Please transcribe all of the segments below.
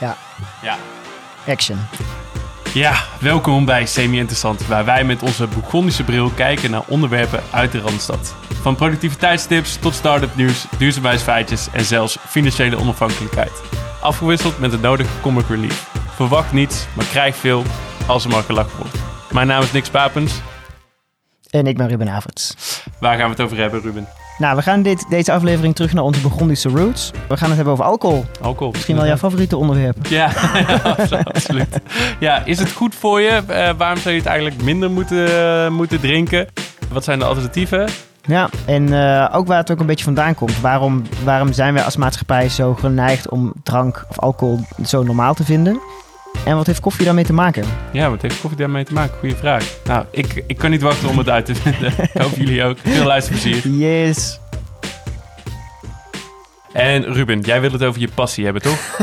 Ja. Ja. Action. Ja, welkom bij Semi-Interessant, waar wij met onze Bourgondische bril kijken naar onderwerpen uit de Randstad. Van productiviteitstips tot start-up nieuws, duurzaamheidsfeitjes en zelfs financiële onafhankelijkheid. Afgewisseld met het nodige comic relief. Verwacht niets, maar krijg veel als er maar gelachen wordt. Mijn naam is Nick Papens. En ik ben Ruben Averts. Waar gaan we het over hebben, Ruben? Nou, we gaan dit, deze aflevering terug naar onze Burgondische roots. We gaan het hebben over alcohol. Alcohol. Misschien wel jouw favoriete onderwerp. Ja, absoluut. Ja, is het goed voor je? Eh, waarom zou je het eigenlijk minder moeten, eh, moeten drinken? Wat zijn de alternatieven? Ja, en eh, ook waar het ook een beetje vandaan komt. Waarom, waarom zijn wij als maatschappij zo geneigd om drank of alcohol zo normaal te vinden? En wat heeft koffie daarmee te maken? Ja, wat heeft koffie daarmee te maken? Goeie vraag. Nou, ik, ik kan niet wachten om het uit te vinden. Ik hoop jullie ook. Veel luisterplezier. Yes. En Ruben, jij wil het over je passie hebben, toch?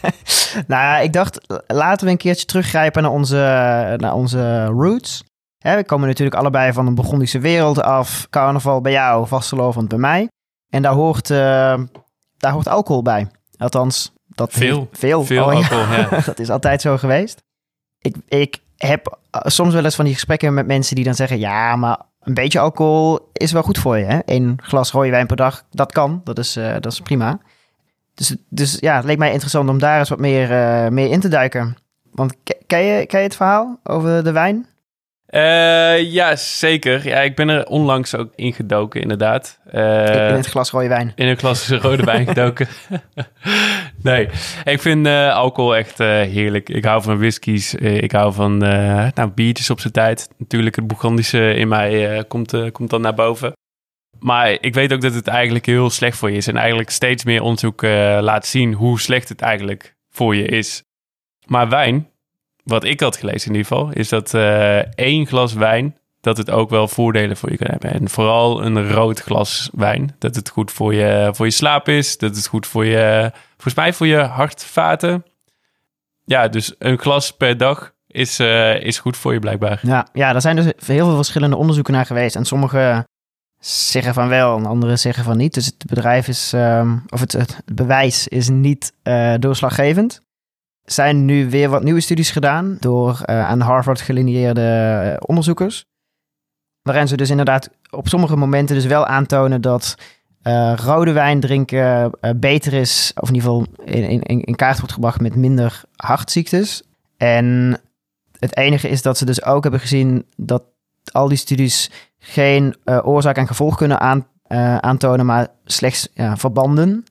nou ja, ik dacht, laten we een keertje teruggrijpen naar onze, naar onze roots. Hè, we komen natuurlijk allebei van een Burgondische wereld af. Carnaval bij jou, vastelovend bij mij. En daar hoort, eh, daar hoort alcohol bij. Althans, dat Veel. Veel, Veel Oh, alcohol, ja. dat is altijd zo geweest. Ik, ik heb uh, soms wel eens van die gesprekken met mensen die dan zeggen... ja, maar een beetje alcohol is wel goed voor je. Hè? Eén glas rode wijn per dag, dat kan. Dat is, eh, dat is prima. Dus, dus ja, het leek mij interessant om daar eens wat meer, eh, meer in te duiken. Want ke- ken je, ken je het verhaal over de wijn? Eh, ja, zeker. Ja, ik ben er onlangs ook ingedoken, inderdaad. Eh, in het glas rode wijn. in een klassische rode wijn gedoken. nee, ik vind eh, alcohol echt eh, heerlijk. Ik hou van whiskies. eh, ik hou van nou, biertjes op zijn tijd. Natuurlijk, het Bourgondische in mij komt, komt dan naar boven. Maar ik weet ook dat het eigenlijk heel slecht voor je is. En eigenlijk steeds meer onderzoek laat zien hoe slecht het eigenlijk voor je is. Maar wijn, wat ik had gelezen in ieder geval, is dat één glas wijn dat het ook wel voordelen voor je kan hebben. En vooral een rood glas wijn. Dat het goed voor je, voor je slaap is. Dat het goed voor je, volgens mij voor je hartvaten. Ja, dus een glas per dag is, eh, is goed voor je blijkbaar. Ja, ja, er zijn dus heel veel verschillende onderzoeken naar geweest. En sommige zeggen van wel en andere zeggen van niet. Dus het bedrijf is, ehm, of het, het bewijs is niet eh, doorslaggevend. Er zijn nu weer wat nieuwe studies gedaan door eh, aan Harvard gelineerde onderzoekers. Waarin ze dus inderdaad op sommige momenten dus wel aantonen dat eh, rode wijn drinken eh, beter is, of in ieder geval in, in, in kaart wordt gebracht met minder hartziektes. En het enige is dat ze dus ook hebben gezien dat al die studies geen eh, oorzaak en gevolg kunnen aan, aantonen, maar slechts verbanden.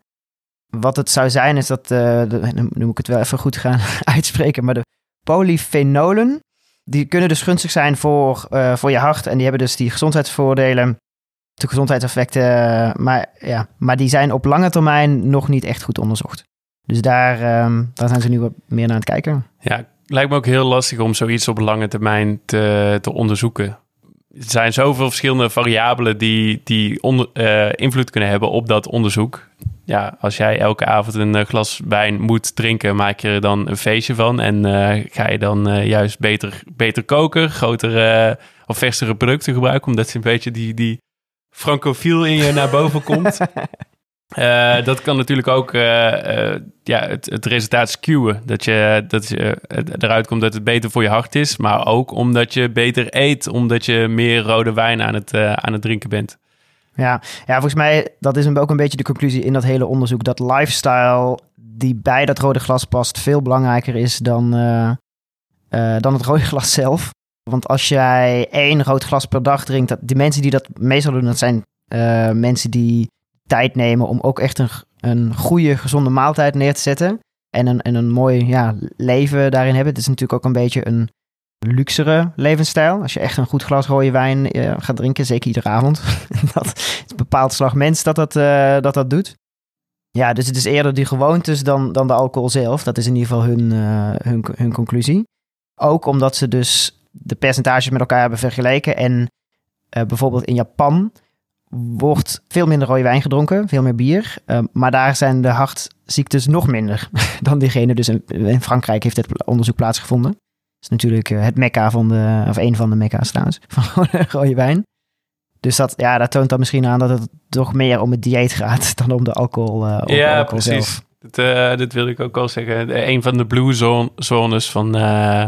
Wat het zou zijn is dat, de, nu ik het wel even goed gaan uitspreken, maar de polyfenolen, die kunnen dus gunstig zijn voor, eh, voor je hart en die hebben dus die gezondheidsvoordelen, de gezondheidseffecten, maar, ja, maar die zijn op lange termijn nog niet echt goed onderzocht. Dus daar, ehm, daar zijn ze nu wat meer naar aan het kijken. Ja, lijkt me ook heel lastig om zoiets op lange termijn te, te onderzoeken. Er zijn zoveel verschillende variabelen die, die onder, eh, invloed kunnen hebben op dat onderzoek. Ja, als jij elke avond een eh, glas wijn moet drinken, maak je er dan een feestje van. En eh, ga je dan eh, juist beter, beter koken, grotere of verstere producten gebruiken, omdat een beetje die, die francofiel in je naar boven komt. Dat kan natuurlijk ook ja, het, het resultaat skewen. Dat je, dat je eruit komt dat het beter voor je hart is. Maar ook omdat je beter eet. Omdat je meer rode wijn aan het, aan het drinken bent. Ja, ja, volgens mij, dat is ook een beetje de conclusie in dat hele onderzoek. Dat lifestyle die bij dat rode glas past veel belangrijker is dan, eh, eh, dan het rode glas zelf. Want als jij één rood glas per dag drinkt, dat, die mensen die dat meestal doen, dat zijn eh, mensen die tijd nemen om ook echt een, een goede, gezonde maaltijd neer te zetten. En een, en een mooi ja, leven daarin hebben. Het is natuurlijk ook een beetje een luxere levensstijl. Als je echt een goed glas rode wijn eh, gaat drinken, zeker iedere avond. dat is een bepaald slag mens dat dat, eh, dat dat doet. Ja, dus het is eerder die gewoontes dan, dan de alcohol zelf. Dat is in ieder geval hun, eh, hun, hun conclusie. Ook omdat ze dus de percentages met elkaar hebben vergeleken. En bijvoorbeeld in Japan wordt veel minder rode wijn gedronken, veel meer bier. Maar daar zijn de hartziektes nog minder dan diegene. Dus in, in Frankrijk heeft dit onderzoek plaatsgevonden. Is natuurlijk eh, het mekka van de, of een van de mekka's trouwens, van rode wijn. Dus dat, ja, dat toont dan misschien aan dat het toch meer om het dieet gaat dan om de alcohol, uh, om ja, alcohol precies. zelf. Dat, uh, dat wil ik ook al zeggen. Een van de blue zone, zones van, uh,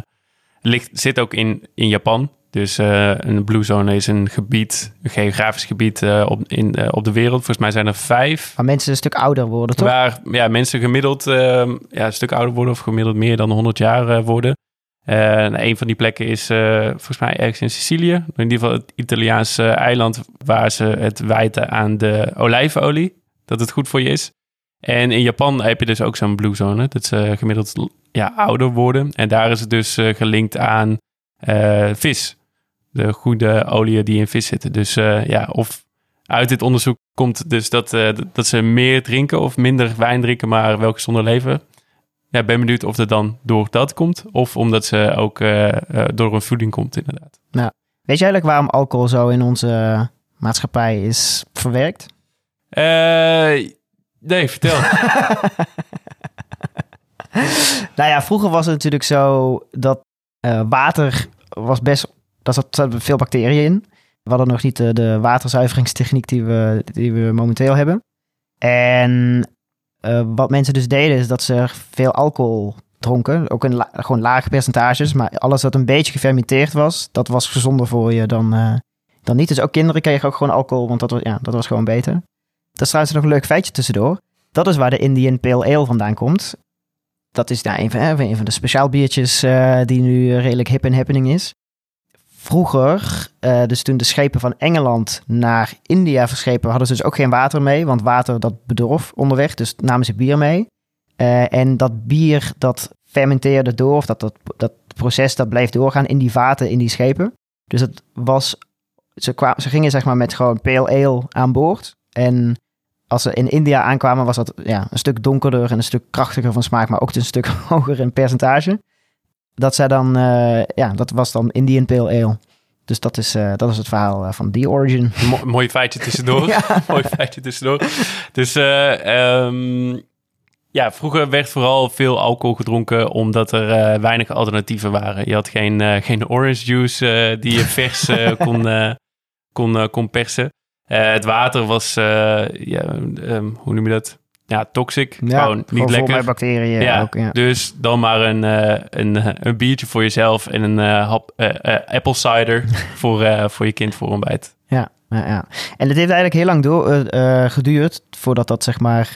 ligt, zit ook in, in Japan. Dus een blue zone is een gebied, een geografisch gebied op, in, op de wereld. Volgens mij zijn er vijf. Waar mensen een stuk ouder worden, toch? Waar ja, mensen gemiddeld ja, een stuk ouder worden of gemiddeld meer dan 100 jaar worden. En een van die plekken is volgens mij ergens in Sicilië. In ieder geval het Italiaanse eiland waar ze het wijten aan de olijfolie. Dat het goed voor je is. En in Japan heb je dus ook zo'n blue zone. Dat ze gemiddeld ja, ouder worden. En daar is het dus uh, gelinkt aan uh, vis. De goede oliën die in vis zitten. Dus ja, of uit dit onderzoek komt dus dat, dat ze meer drinken of minder wijn drinken, maar welke zonder leven. Ja, ben benieuwd of dat dan door dat komt. Of omdat ze ook door een voeding komt, inderdaad. Nou, weet je eigenlijk waarom alcohol zo in onze maatschappij is verwerkt? Nee, vertel. nou ja, vroeger was het natuurlijk zo dat uh, water was best... Daar zat veel bacteriën in. We hadden nog niet de, de waterzuiveringstechniek die we, die we momenteel hebben. En uh, wat mensen dus deden is dat ze veel alcohol dronken. Ook in gewoon lage percentages. Maar alles wat een beetje gefermenteerd was, dat was gezonder voor je dan, uh, dan niet. Dus ook kinderen kregen ook gewoon alcohol, want dat was, ja, dat was gewoon beter. Dat is trouwens nog een leuk feitje tussendoor. Dat is waar de Indian Pale Ale vandaan komt. Dat is daar een, van, van de speciaal biertjes uh, die nu redelijk hip en happening is. Vroeger, uh, dus toen de schepen van Engeland naar India verschepen, hadden ze dus ook geen water mee. Want water dat bedorf onderweg, dus namen ze bier mee. Uh, en dat bier dat fermenteerde door, of dat, dat, dat proces dat bleef doorgaan in die vaten, in die schepen. Dus het was, ze, kwamen, ze gingen zeg maar met gewoon pale ale aan boord. En als ze in India aankwamen, was dat ja, een stuk donkerder en een stuk krachtiger van smaak, maar ook een stuk hoger in percentage. Dat zij dan, uh, ja, dat was dan Indian Pale Ale. Dus dat is, uh, dat is het verhaal uh, van The Origin. Mo mooi feitje tussendoor. mooi feitje tussendoor. Dus um, ja, vroeger werd vooral veel alcohol gedronken omdat er weinig alternatieven waren. Je had geen, geen orange juice die je vers kon, kon, kon persen. Het water was, ja, um, hoe noem je dat? Ja, toxic. Ja, gewoon niet gewoon lekker. bacteriën ja, ook, ja. Dus dan maar een, uh, een, een biertje voor jezelf en een hap, apple cider voor, voor je kind voor ontbijt. Ja, ja, ja. En het heeft eigenlijk heel lang door, geduurd voordat dat zeg maar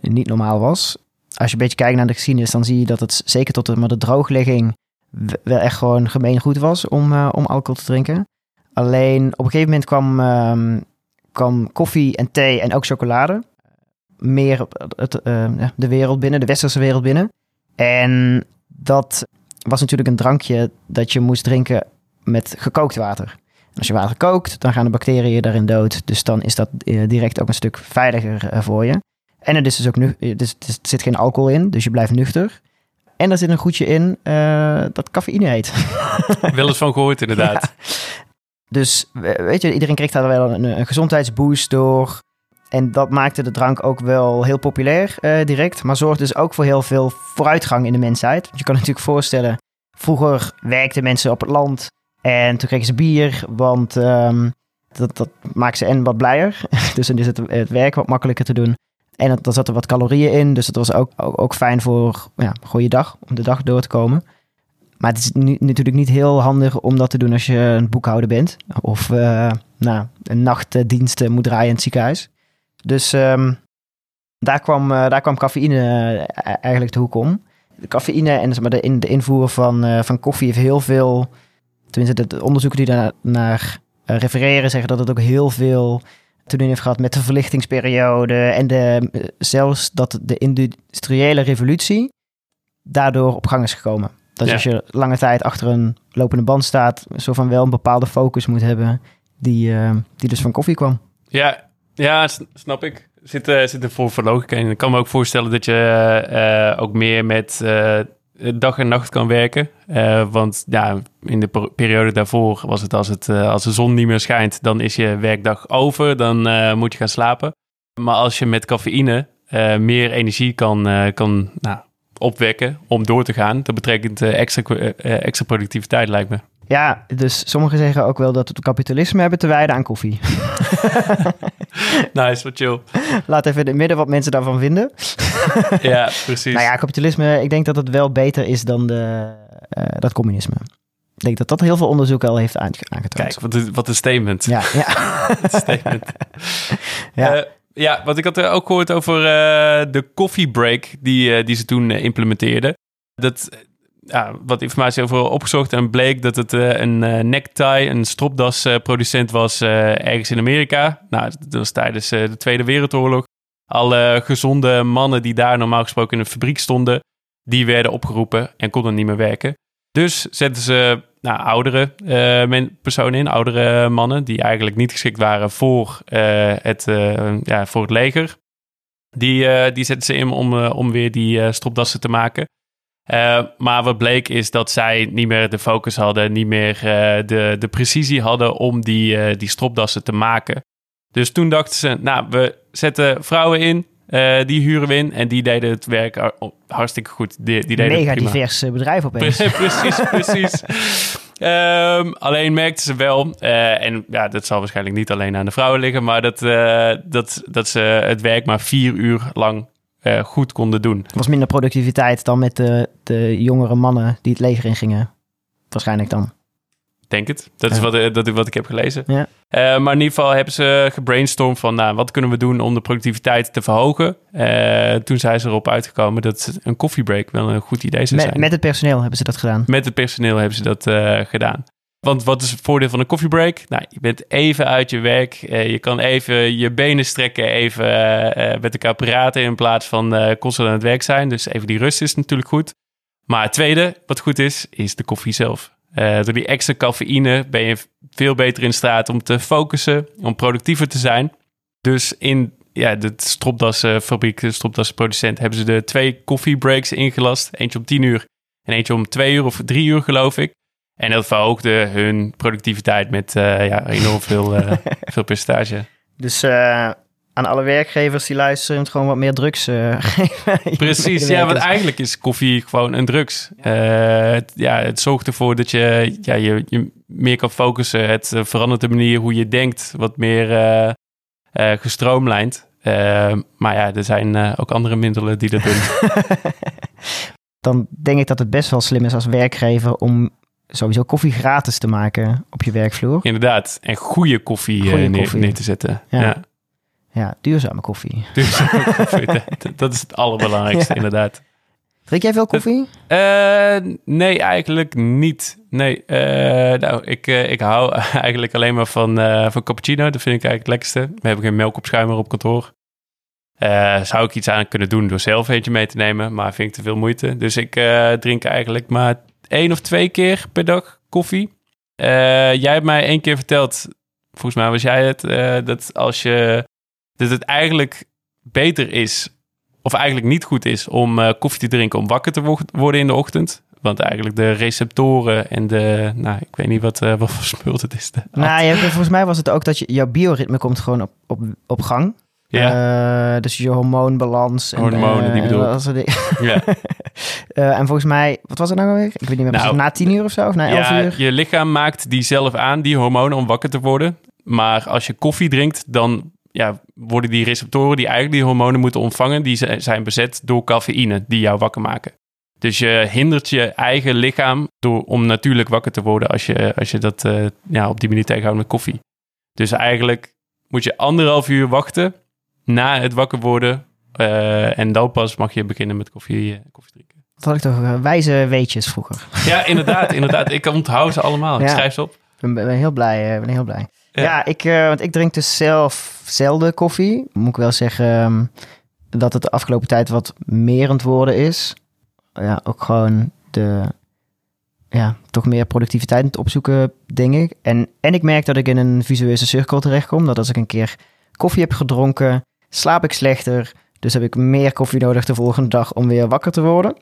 niet normaal was. Als je een beetje kijkt naar de geschiedenis, dan zie je dat het zeker tot de, maar de droogligging wel echt gewoon gemeen goed was om, om alcohol te drinken. Alleen op een gegeven moment kwam ehm, kwam koffie en thee en ook chocolade meer het, uh, de wereld binnen, de westerse wereld binnen. En dat was natuurlijk een drankje dat je moest drinken met gekookt water. En als je water kookt, dan gaan de bacteriën daarin dood. Dus dan is dat uh, direct ook een stuk veiliger uh, voor je. En er, is dus ook nu, dus, er zit geen alcohol in, dus je blijft nuchter. En er zit een goedje in dat cafeïne heet. Wel eens van gehoord, inderdaad. Ja. Dus weet je, iedereen kreeg daar wel een, een gezondheidsboost door. En dat maakte de drank ook wel heel populair uh, direct. Maar zorgde dus ook voor heel veel vooruitgang in de mensheid. Je kan je natuurlijk voorstellen, vroeger werkten mensen op het land. En toen kregen ze bier, want um, dat, dat maakt ze en wat blijer. dus dan is het, werk wat makkelijker te doen. En dan zat er wat calorieën in, dus dat was ook, ook, fijn voor ja, een goede dag, om de dag door te komen. Maar het is nu, natuurlijk niet heel handig om dat te doen als je een boekhouder bent. Of uh, nou, een nachtdienst moet draaien in het ziekenhuis. Dus um, daar, kwam, uh, daar kwam cafeïne uh, eigenlijk de hoek om. De cafeïne en zeg maar, de, in, de invoer van, van koffie heeft heel veel... Tenminste, de onderzoeken die daar naar refereren zeggen dat het ook heel veel te doen heeft gehad met de verlichtingsperiode. En de, zelfs dat de industriële revolutie daardoor op gang is gekomen. Dat als je lange tijd achter een lopende band staat, zo van wel een bepaalde focus moet hebben, die, uh, die dus van koffie kwam. Ja, ja snap ik. Zit, uh, zit er voor, voor logica in. Ik kan me ook voorstellen dat je uh, ook meer met dag en nacht kan werken. want ja, in de periode daarvoor was het als, het als de zon niet meer schijnt, dan is je werkdag over. Dan moet je gaan slapen. Maar als je met cafeïne meer energie kan, kan nou, opwekken om door te gaan. Dat betekent extra, extra productiviteit, lijkt me. Ja, dus sommigen zeggen ook wel dat we het kapitalisme hebben te wijden aan koffie. nice, wat chill. Laat even in het midden wat mensen daarvan vinden. ja, precies. Nou ja, kapitalisme, ik denk dat het wel beter is dan de, uh, dat communisme. Ik denk dat dat heel veel onderzoek al heeft aangetoond. Kijk, wat een, wat een statement. Ja, ja. statement. ja. Uh, ja, wat ik had ook gehoord over uh, de coffee break die, die ze toen implementeerden. Dat, ja, wat informatie over opgezocht en bleek dat het een necktie, een stropdasproducent was ergens in Amerika. Nou, dat was tijdens de Tweede Wereldoorlog. Alle gezonde mannen die daar normaal gesproken in een fabriek stonden, die werden opgeroepen en konden niet meer werken. Dus zetten ze nou, oudere uh, personen in, oudere mannen, die eigenlijk niet geschikt waren voor, uh, het, uh, ja, voor het leger. Die, die zetten ze in om, om weer die stropdassen te maken. Maar wat bleek is dat zij niet meer de focus hadden, niet meer de, de precisie hadden om die, die stropdassen te maken. Dus toen dachten ze, nou, we zetten vrouwen in, uh, die huren we in en die deden het werk hartstikke goed. Die, die deden Mega divers bedrijf opeens. precies, precies. um, alleen merkten ze wel, uh, en ja, dat zal waarschijnlijk niet alleen aan de vrouwen liggen, maar dat, uh, dat, dat ze het werk maar vier uur lang goed konden doen. Er was minder productiviteit dan met de, de jongere mannen die het leger in gingen. Waarschijnlijk dan. Denk het. Dat is wat, dat, wat ik heb gelezen. Ja. Uh, maar in ieder geval hebben ze gebrainstormd van... Nou, wat kunnen we doen om de productiviteit te verhogen? Uh, toen zijn ze erop uitgekomen dat een koffiebreak wel een goed idee zou met, zijn. Met het personeel hebben ze dat gedaan? Met het personeel hebben ze dat gedaan. Want wat is het voordeel van een koffiebreak? Nou, je bent even uit je werk. je kan even je benen strekken, even met elkaar praten... in plaats van constant aan het werk zijn. Dus even die rust is natuurlijk goed. Maar het tweede, wat goed is, is de koffie zelf. Uh, door die extra cafeïne ben je veel beter in staat om te focussen, om productiever te zijn. Dus in ja, de stropdassenfabriek, de stropdassenproducent, hebben ze de twee koffiebreaks ingelast. Eentje om tien uur en eentje om twee uur of drie uur, geloof ik. En dat verhoogde hun productiviteit met uh, ja, enorm veel, uh, veel percentage. Dus aan alle werkgevers die luisteren, gewoon wat meer drugs uh, geven. Precies, ja, want eigenlijk is koffie gewoon een drugs. Uh, het, ja, het zorgt ervoor dat je, ja, je, je meer kan focussen. Het uh, verandert de manier hoe je denkt, wat meer gestroomlijnd. maar ja, er zijn ook andere middelen die dat doen. Dan denk ik dat het best wel slim is als werkgever om sowieso koffie gratis te maken op je werkvloer. Inderdaad, en goede koffie, goede koffie. Neer, te zetten. ja. ja. Ja, duurzame koffie. Duurzame koffie, dat, is het allerbelangrijkste, inderdaad. Drink jij veel koffie? Uh, nee, eigenlijk niet. Nee, uh, nou, ik, uh, ik hou eigenlijk alleen maar van, van cappuccino. Dat vind ik eigenlijk het lekkerste. We hebben geen melkopschuimer op kantoor. zou ik iets aan kunnen doen door zelf eentje mee te nemen, maar vind ik te veel moeite. Dus ik drink eigenlijk maar één of twee keer per dag koffie. jij hebt mij één keer verteld, volgens mij was jij het, dat als je dat het eigenlijk beter is, of eigenlijk niet goed is, om uh, koffie te drinken om wakker te worden in de ochtend. Want eigenlijk de receptoren en de, nou, ik weet niet wat, wat voor spul het is. nou, volgens mij was het ook dat je, jouw bioritme komt gewoon op, op, op gang. Ja. Uh, dus je hormoonbalans. Hormonen, en, die bedoel Ja. en volgens mij, wat was het nou alweer? Ik weet niet meer, nou, na tien uur of zo, of na elf ja, uur? je lichaam maakt die zelf aan, die hormonen, om wakker te worden. Maar als je koffie drinkt, dan ja, worden die receptoren die eigenlijk die hormonen moeten ontvangen, die zijn bezet door cafeïne die jou wakker maken. Dus je hindert je eigen lichaam door, om natuurlijk wakker te worden als je, als je dat uh, ja, op die manier tegenhoudt met koffie. Dus eigenlijk moet je anderhalf uur wachten na het wakker worden. Uh, en dan pas mag je beginnen met koffie, uh, koffie drinken. Dat had ik toch wijze weetjes vroeger. Ja, inderdaad. inderdaad. Ik onthoud ze allemaal. Ik schrijf ze op. Ik ben, heel blij. ben heel blij. Ja, ik, want ik drink dus zelf zelden koffie. Moet ik wel zeggen um, dat het de afgelopen tijd wat merend worden is. Ja, ook gewoon de, ja, toch meer productiviteit opzoeken, denk ik. En, en ik merk dat ik in een visueuze cirkel terechtkom. Dat als ik een keer koffie heb gedronken, slaap ik slechter. Dus heb ik meer koffie nodig de volgende dag om weer wakker te worden.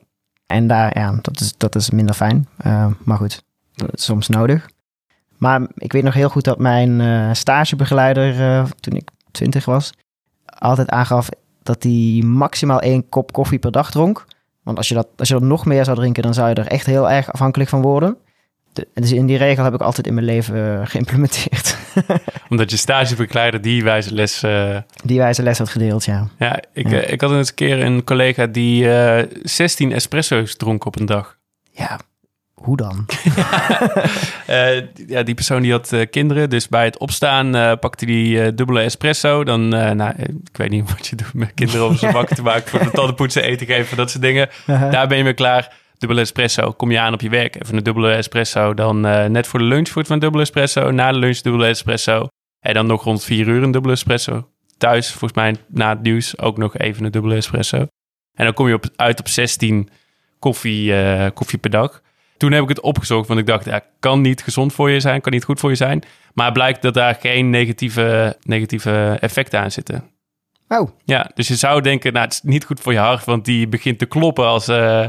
En daar, ja, dat is, dat is minder fijn. Uh, maar goed, soms nodig. Maar ik weet nog heel goed dat mijn uh, stagebegeleider, uh, toen ik twintig was, altijd aangaf dat hij maximaal één kop koffie per dag dronk. Want als je, dat, als je dat nog meer zou drinken, dan zou je er echt heel erg afhankelijk van worden. De, dus in die regel heb ik altijd in mijn leven geïmplementeerd. Omdat je stagebegeleider die wijze les... eh, Die wijze les had gedeeld, ja. ja, ik, Ja. eh, ik had eens een keer een collega die eh 16 espresso's dronk op een dag. Ja, hoe dan? Ja, die persoon die had kinderen, dus bij het opstaan pakte die dubbele espresso. Dan, nou, ik weet niet wat je doet met kinderen om ze wakker te maken voor de tandenpoetsen, eten geven, dat soort dingen. Daar ben je weer klaar. Dubbele espresso. Kom je aan op je werk. Even een dubbele espresso. Dan eh, net voor de lunch voor een dubbele espresso. Na de lunch dubbele espresso. En dan nog rond vier uur een dubbele espresso. Thuis, volgens mij na het nieuws, ook nog even een dubbele espresso. En dan kom je op, uit op 16 koffie, eh, koffie per dag. Toen heb ik het opgezocht, want ik dacht, ja, kan niet gezond voor je zijn, kan niet goed voor je zijn. Maar het blijkt dat daar geen negatieve, negatieve effecten aan zitten. Oh, Ja, dus je zou denken, nou, het is niet goed voor je hart, want die begint te kloppen als, eh,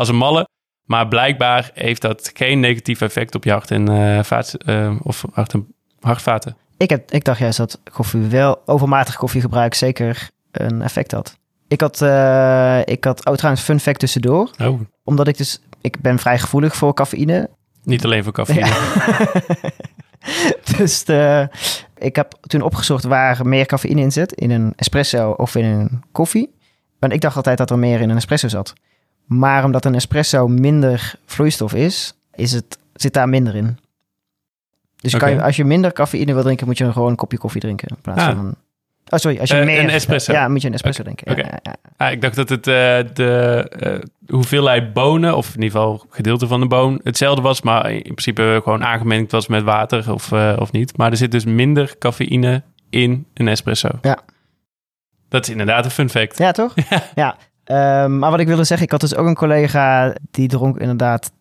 als een malle. Maar blijkbaar heeft dat geen negatief effect op je hart en eh, vaat, eh, of hart en hartvaten. ik, heb, ik dacht juist dat koffie wel, overmatig koffiegebruik zeker een effect had. Ik had, eh, ik had, oh trouwens, fun fact tussendoor. Oh, Omdat ik dus, ik ben vrij gevoelig voor cafeïne. niet alleen voor cafeïne. dus de, ik heb toen opgezocht waar meer cafeïne in zit. In een espresso of in een koffie. Want ik dacht altijd dat er meer in een espresso zat. Maar omdat een espresso minder vloeistof is, is het, zit daar minder in. Dus kan je, als je minder cafeïne wil drinken, moet je gewoon een kopje koffie drinken. In plaats Ah. van een... Oh, sorry. Als je Eh, meer, een espresso. Ja, moet je een espresso drinken. Ja. Ah, ik dacht dat het eh, de eh, hoeveelheid bonen, of in ieder geval gedeelte van de boon, hetzelfde was, maar in principe gewoon aangemengd was met water of, of niet. Maar er zit dus minder cafeïne in een espresso. Ja. Dat is inderdaad een fun fact. Ja, toch? ja. Ehm, maar wat ik wilde zeggen, ik had dus ook een collega die dronk inderdaad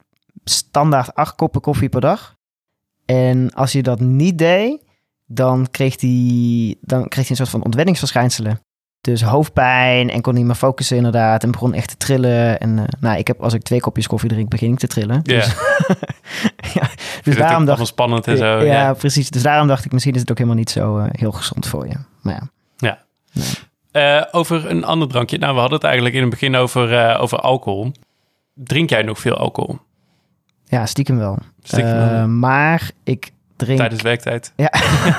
standaard acht koppen koffie per dag. En als je dat niet deed, dan kreeg hij, dan kreeg hij een soort van ontwenningsverschijnselen. Dus hoofdpijn en kon niet meer focussen inderdaad. En begon echt te trillen. En eh, nou, ik heb, als ik twee kopjes koffie drink, begin ik te trillen. Ja. Dus, ja, Dus dus daarom dacht allemaal spannend en zo. ja, Ja. precies. Dus daarom dacht ik, misschien is het ook helemaal niet zo eh, heel gezond voor je. Maar ja. Eh, over een ander drankje. Nou, we hadden het eigenlijk in het begin over, eh, over alcohol. Drink jij nog veel alcohol? Ja, stiekem wel. Stiekem Eh, maar ik drink... Tijdens werktijd? Ja,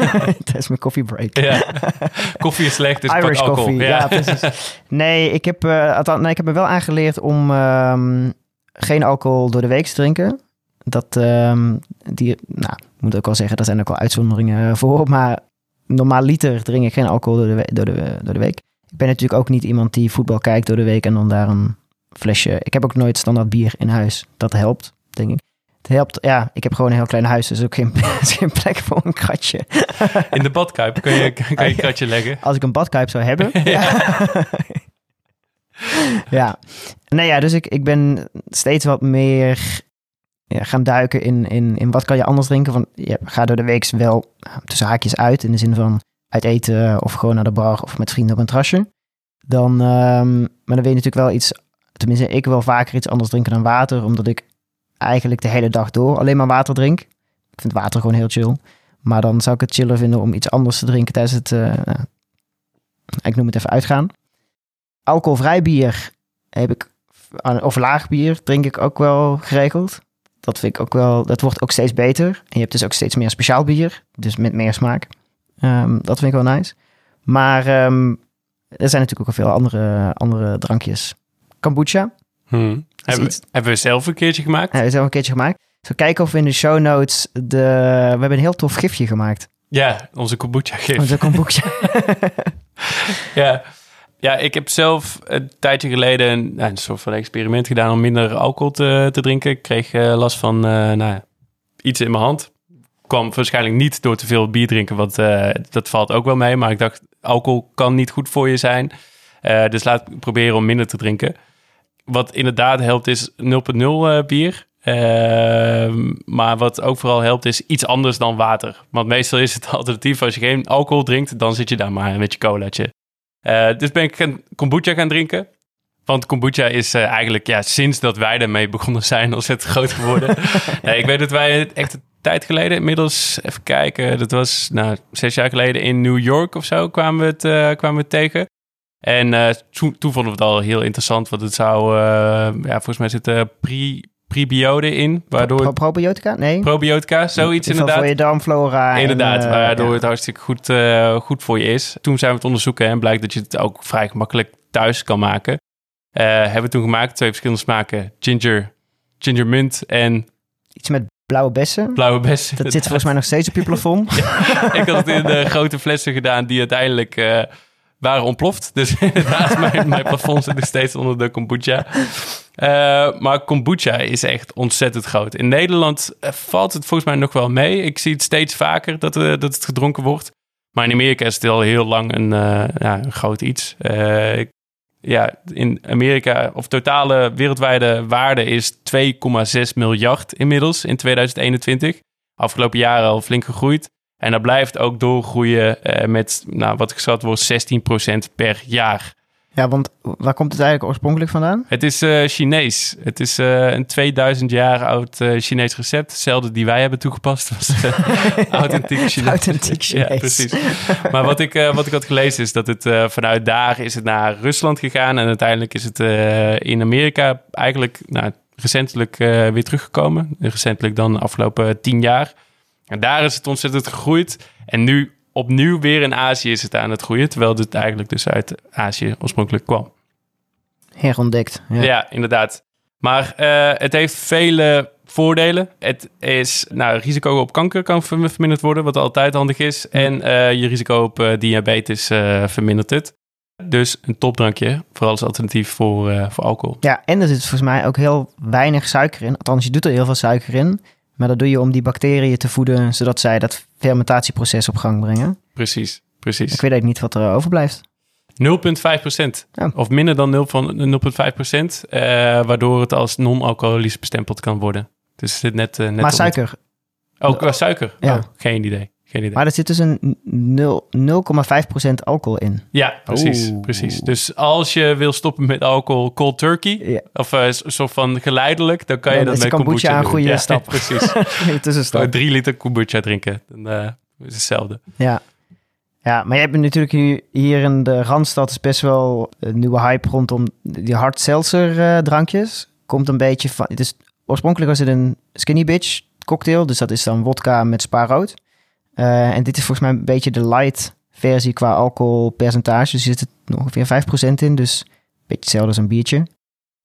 tijdens mijn koffiebreak. Ja. Koffie is slecht, dus pak Irish alcohol. koffie, ja. precies. Nee, ik heb, nee, ik heb me wel aangeleerd om ehm, geen alcohol door de week te drinken. Dat, ehm, die, nou, ik moet ook wel zeggen, daar zijn ook wel uitzonderingen voor. Maar normaal liter drink ik geen alcohol door de, we- door, de, door de week. Ik ben natuurlijk ook niet iemand die voetbal kijkt door de week en dan daar een flesje... Ik heb ook nooit standaard bier in huis. Dat helpt, denk ik. Het helpt, ja, ik heb gewoon een heel klein huis, dus ook geen, is geen plek voor een kratje. In de badkuip kun je, kan je een kratje leggen. Als ik een badkuip zou hebben. ja. ja. Nee, ja, dus ik, ik ben steeds wat meer gaan duiken in, in, in wat kan je anders drinken. Van, je ga door de week wel nou, tussen haakjes uit. In de zin van uit eten of gewoon naar de bar of met vrienden op een trasje. Dan, ehm, maar dan wil je natuurlijk wel iets, tenminste ik wil vaker iets anders drinken dan water. Omdat ik eigenlijk de hele dag door alleen maar water drink. Ik vind water gewoon heel chill. Maar dan zou ik het chiller vinden om iets anders te drinken tijdens het, eh, nou, ik noem het even uitgaan. Alcoholvrij bier heb ik, of laag bier drink ik ook wel geregeld. Dat vind ik ook wel, dat wordt ook steeds beter. En je hebt dus ook steeds meer speciaal bier, dus met meer smaak. Ehm, dat vind ik wel nice. Maar ehm, er zijn natuurlijk ook al veel andere, andere drankjes. Kombucha, Hmm. Hebben, we, hebben we zelf een keertje gemaakt? hebben we zelf een keertje gemaakt. Zo kijken of we in de show notes de, we hebben een heel tof gifje gemaakt. Ja, onze kombucha gif. De kombucha. Ja. Ja, ik heb zelf een tijdje geleden een, nou, een soort van experiment gedaan om minder alcohol te, te drinken. Ik kreeg eh, last van eh, nou, iets in mijn hand. Kwam waarschijnlijk niet door te veel bier drinken, want eh, dat valt ook wel mee. Maar ik dacht, alcohol kan niet goed voor je zijn. Dus laat ik proberen om minder te drinken. Wat inderdaad helpt is 0.0 eh, bier. Ehm, maar wat ook vooral helpt is iets anders dan water. Want meestal is het alternatief als je geen alcohol drinkt, dan zit je daar maar met je colaatje. Eh, dus ben ik gaan kombucha gaan drinken. Want kombucha is eh, eigenlijk ja, sinds dat wij ermee begonnen zijn ontzettend groot geworden. nee, ik weet dat wij het echt een tijd geleden, inmiddels even kijken, dat was nou, zes jaar geleden in New York of zo kwamen we het, eh, kwamen we het tegen. En toen, toen vonden we het al heel interessant, want het zou, ja, volgens mij zitten pre, prebioden in, waardoor... Pro- probiotica? Nee. probiotica, zoiets In inderdaad. Voor je darmflora. en, Inderdaad, eh, waardoor ja. het hartstikke goed, eh, goed voor je is. Toen zijn we het onderzoeken en blijkt dat je het ook vrij gemakkelijk thuis kan maken. Eh, hebben we toen gemaakt, twee verschillende smaken. Ginger, ginger mint en Iets met blauwe bessen. blauwe bessen. Dat zit volgens mij nog steeds op je plafond. Ik had het in de grote flessen gedaan die uiteindelijk waren ontploft. Dus inderdaad, mijn, mijn plafond zit nog steeds onder de kombucha. Eh, maar kombucha is echt ontzettend groot. In Nederland eh, valt het volgens mij nog wel mee. Ik zie het steeds vaker dat, eh, dat het gedronken wordt. Maar in Amerika is het al heel lang een, ja, een groot iets. Ja, in Amerika, of totale wereldwijde waarde is 2,6 miljard inmiddels in 2021. Afgelopen jaren al flink gegroeid. En dat blijft ook doorgroeien met, nou, wat geschat wordt, 16% per jaar. Ja, want waar komt het eigenlijk oorspronkelijk vandaan? Het is eh, Chinees. Het is eh, een 2000 jaar oud eh, Chinees recept. Hetzelfde die wij hebben toegepast. Was uh, authentiek Chinees. Authentiek Ja, Chinees. precies. Maar wat ik, wat ik had gelezen is dat het vanuit daar is het naar Rusland gegaan. En uiteindelijk is het in Amerika eigenlijk nou, recentelijk weer teruggekomen. Recentelijk dan de afgelopen tien jaar. En daar is het ontzettend gegroeid. En nu opnieuw weer in Azië is het aan het groeien. Terwijl het eigenlijk dus uit Azië oorspronkelijk kwam. Herontdekt. Ja. Ja, inderdaad. Maar eh, het heeft vele voordelen. Het is, nou, risico op kanker kan verm- verminderd worden, wat altijd handig is. En eh, je risico op eh, diabetes vermindert het. Dus een topdrankje, vooral als alternatief voor, voor alcohol. Ja, en er zit volgens mij ook heel weinig suiker in. Althans, je doet er heel veel suiker in. Maar dat doe je om die bacteriën te voeden, zodat zij dat fermentatieproces op gang brengen. Precies, Ik precies. weet eigenlijk niet wat er overblijft. 0,5 procent. Ja. Of minder dan 0 van 0,5 procent. eh, waardoor het als non-alcoholisch bestempeld kan worden. Dus het zit net, eh, net Maar suiker. Oh, qua suiker? Ja. Oh, geen idee. Geen idee. Maar er zit dus een nul- 0,5% alcohol in. Ja, precies, Oeh. precies. Dus als je wil stoppen met alcohol cold turkey, Ja. of een soort van geleidelijk, dan kan je dat is met kombucha kombucha een goede ja, stap. precies. Tussenstap. Drie liter kombucha drinken, dan eh, is hetzelfde. Ja. ja, maar je hebt natuurlijk nu hier in de Randstad is best wel een nieuwe hype rondom die hard seltzer eh, drankjes. Komt een beetje van... Het is, oorspronkelijk was het een skinny bitch cocktail, dus dat is dan wodka met spaarrood. Eh, en dit is volgens mij een beetje de light versie qua alcoholpercentage. Dus er zit er ongeveer 5% in, dus een beetje hetzelfde als een biertje.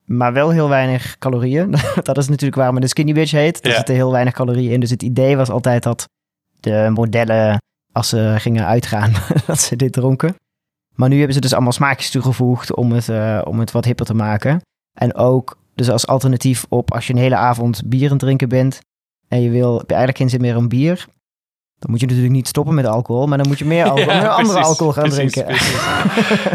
Maar wel heel weinig calorieën. dat is natuurlijk waarom het een skinny bitch heet. Er Ja. zitten heel weinig calorieën in. Dus het idee was altijd dat de modellen als ze gingen uitgaan, dat ze dit dronken. Maar nu hebben ze dus allemaal smaakjes toegevoegd om het, eh, om het wat hipper te maken. En ook dus als alternatief op als je een hele avond bier aan het drinken bent en je wil, heb je eigenlijk geen zin meer een bier, dan moet je natuurlijk niet stoppen met alcohol, maar dan moet je meer alcohol, Ja, meer andere alcohol gaan precies, drinken. precies.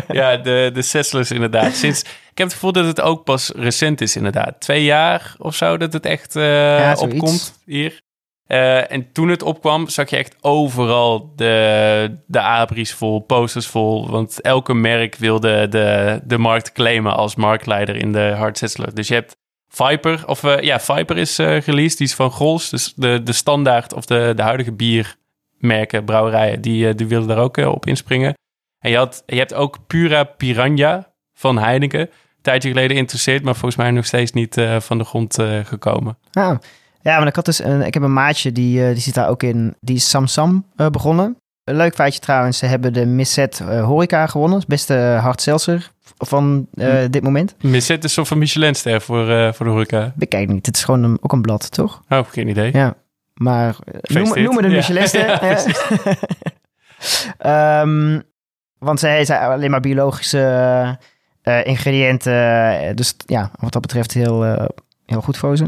ja, de, de Sesslers inderdaad. Sinds, ik heb het gevoel dat het ook pas recent is inderdaad. Twee jaar of zo dat het echt eh, Ja, opkomt hier. Eh, en toen het opkwam, zag je echt overal de, de abris vol, posters vol. Want elke merk wilde de, de markt claimen als marktleider in de hard Sessler. Dus je hebt Viper, of eh, ja, Viper is eh released, die is van Grols. Dus de, de standaard of de, de huidige biermerken, brouwerijen, die, eh, die wilden daar ook op inspringen. En je, had, je hebt ook Pura Piranha van Heineken. Een tijdje geleden interesseerd, maar volgens mij nog steeds niet van de grond gekomen. Ah, ja, maar ik, had dus ik heb een maatje die, die zit daar ook in. Die is Samsam begonnen. Leuk feitje trouwens, ze hebben de Misset Horeca gewonnen. Dat is best de hard seltzer van eh, dit moment. Misset is een soort van Michelinster voor, eh, voor de horeca. Ik kijk niet, het is gewoon een, ook een blad, toch? Oh, geen idee. Ja, maar eh, noem, noem het een. Michelinster. Ja, Ja. Ehm, want zij zijn alleen maar biologische eh, ingrediënten. Dus ja, wat dat betreft heel, heel goed voor ze.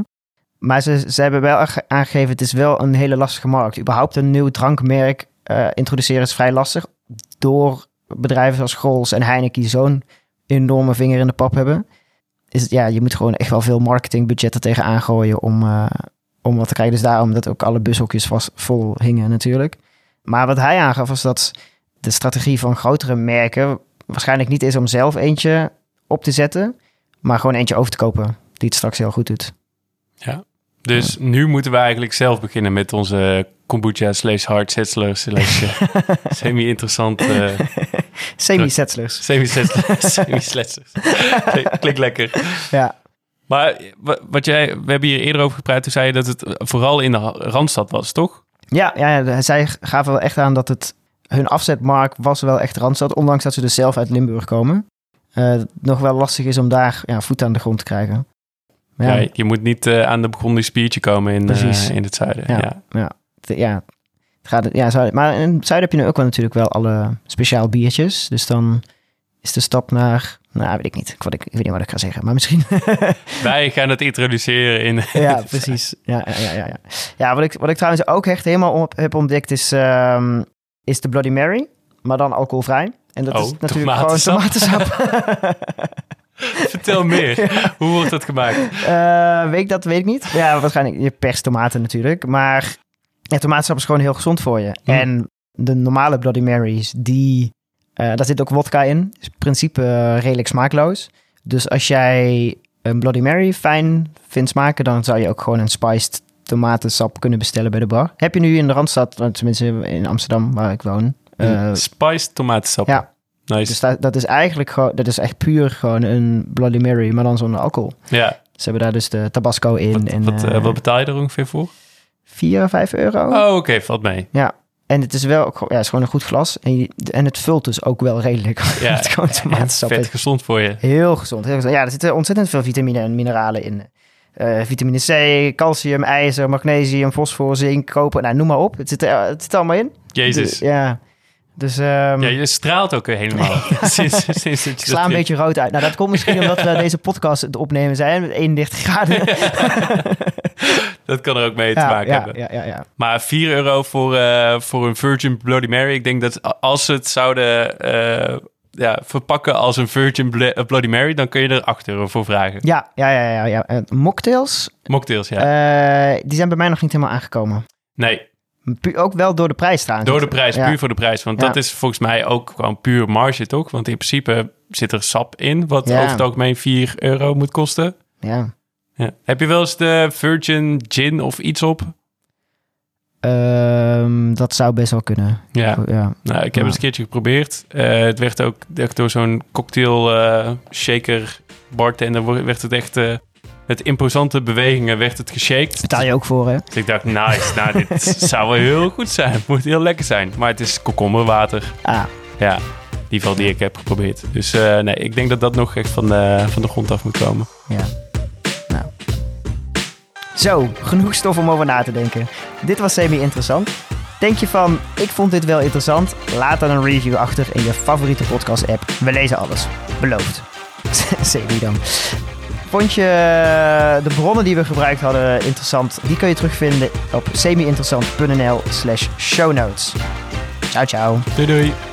Maar ze, ze hebben wel aange- aangegeven, het is wel een hele lastige markt. Überhaupt een nieuw drankmerk eh, introduceren is vrij lastig. Door bedrijven zoals Grols en Heineken die zo'n enorme vinger in de pap hebben. Is het, ja, je moet gewoon echt wel veel marketingbudget er tegenaan gooien om, eh, om wat te krijgen. Dus daarom dat ook alle bushokjes vast vol hingen natuurlijk. Maar wat hij aangaf was dat de strategie van grotere merken waarschijnlijk niet is om zelf eentje op te zetten, maar gewoon eentje over te kopen die het straks heel goed doet. Dus nu moeten we eigenlijk zelf beginnen met onze kombucha slash hard slash eh, Semi-settlers. semi-settlers. Klinkt lekker. Ja. Maar wa- wat jij, we hebben hier eerder over gepraat. Toen zei je dat het vooral in de Randstad was, toch? Ja, ja, ja, zij gaven wel echt aan dat het hun afzetmarkt was wel echt Randstad, ondanks dat ze dus zelf uit Limburg komen. Eh, nog wel lastig is om daar ja, voet aan de grond te krijgen. Ja, Ja. je moet niet eh, aan de Burgondisch biertje komen in, eh, in het zuiden. Ja. Ja. ja, gaat, ja zuiden, maar in het zuiden heb je nu ook wel natuurlijk wel alle speciaal biertjes. Dus dan is de stap naar, nou weet ik niet, ik, wat ik, weet niet wat ik ga zeggen, maar misschien... Wij gaan het introduceren in... ja, precies. Ja, ja, ja, ja. ja. wat, ik, wat ik trouwens ook echt helemaal op, heb ontdekt is, ehm, is de Bloody Mary, maar dan alcoholvrij. En dat Oh, is natuurlijk tomatensap. gewoon tomatensap. Vertel meer. Hoe wordt dat gemaakt? Eh, weet ik dat, weet ik niet. Ja, waarschijnlijk, je perst tomaten natuurlijk. Maar ja, tomatensap is gewoon heel gezond voor je. En de normale Bloody Marys, die, eh, daar zit ook wodka in. Is in principe eh, redelijk smaakloos. Dus als jij een Bloody Mary fijn vindt smaken, dan zou je ook gewoon een spiced tomatensap kunnen bestellen bij de bar. Heb je nu in de Randstad, eh, tenminste in Amsterdam, waar ik woon. Spiced tomatensap. ja. Nice. dus dat, dat is eigenlijk gewoon, dat is echt puur gewoon een Bloody Mary, maar dan zonder alcohol. ja. Ze hebben daar dus de tabasco in. Wat, en, wat, wat betaal je er ongeveer voor? 4, 5 euro. Oh, oké. valt mee. Ja. En het is wel ja, het is gewoon een goed glas. En, je- en het vult dus ook wel redelijk. Ja, het is gewoon tomatensap. Vet gezond voor je. Heel gezond, heel gezond. Ja, er zitten ontzettend veel vitamine en mineralen in. Eh, vitamine C, calcium, ijzer, magnesium, fosfor, zink, koper. Nou, noem maar op. Het zit, er, het zit er allemaal in. Jezus. Ja. Dus ehm, Ja, je straalt ook helemaal. sinds, ik sla een beetje rood uit. Nou, dat komt misschien omdat we deze podcast het opnemen zijn met 31 graden. Dat kan er ook mee te ja, maken ja, hebben. ja, ja, ja. Maar 4 euro voor, eh, voor een Virgin Bloody Mary. Ik denk dat als ze het zouden eh, ja, verpakken als een Virgin Bloody Mary, dan kun je er 8 euro voor vragen. Ja, ja, ja, ja. ja. Eh, mocktails, Mocktails, ja. die zijn bij mij nog niet helemaal aangekomen. nee, Pu- ook wel door de prijs trouwens. door de prijs, puur voor de prijs. Want dat is volgens mij ook gewoon puur marge, toch? Want in principe zit er sap in, wat over het algemeen 4 euro moet kosten. Ja. Ja. Heb je wel eens de Virgin Gin of iets op? Ehm, dat zou best wel kunnen. Ja. ja. Nou, ik heb Ja. het een keertje geprobeerd. Eh, het werd ook echt door zo'n cocktail eh, shaker bartender werd het echt eh, met imposante bewegingen werd het geshaked. Betaal je ook voor, hè? Dus ik dacht, nice, nou dit zou wel heel goed zijn. Moet heel lekker zijn. Maar het is komkommerwater. Ah, Ja, ieder geval die ik heb geprobeerd. Dus nee, ik denk dat dat nog echt van van de grond af moet komen. ja. Zo, genoeg stof om over na te denken. Dit was semi-interessant. Denk je van, ik vond dit wel interessant? Laat dan een review achter in je favoriete podcast-app. We lezen alles. Beloofd. Semi dan. Vond je eh, de bronnen die we gebruikt hadden interessant? Die kun je terugvinden op semi-interessant.nl slash show notes. Ciao, ciao. Doei doei!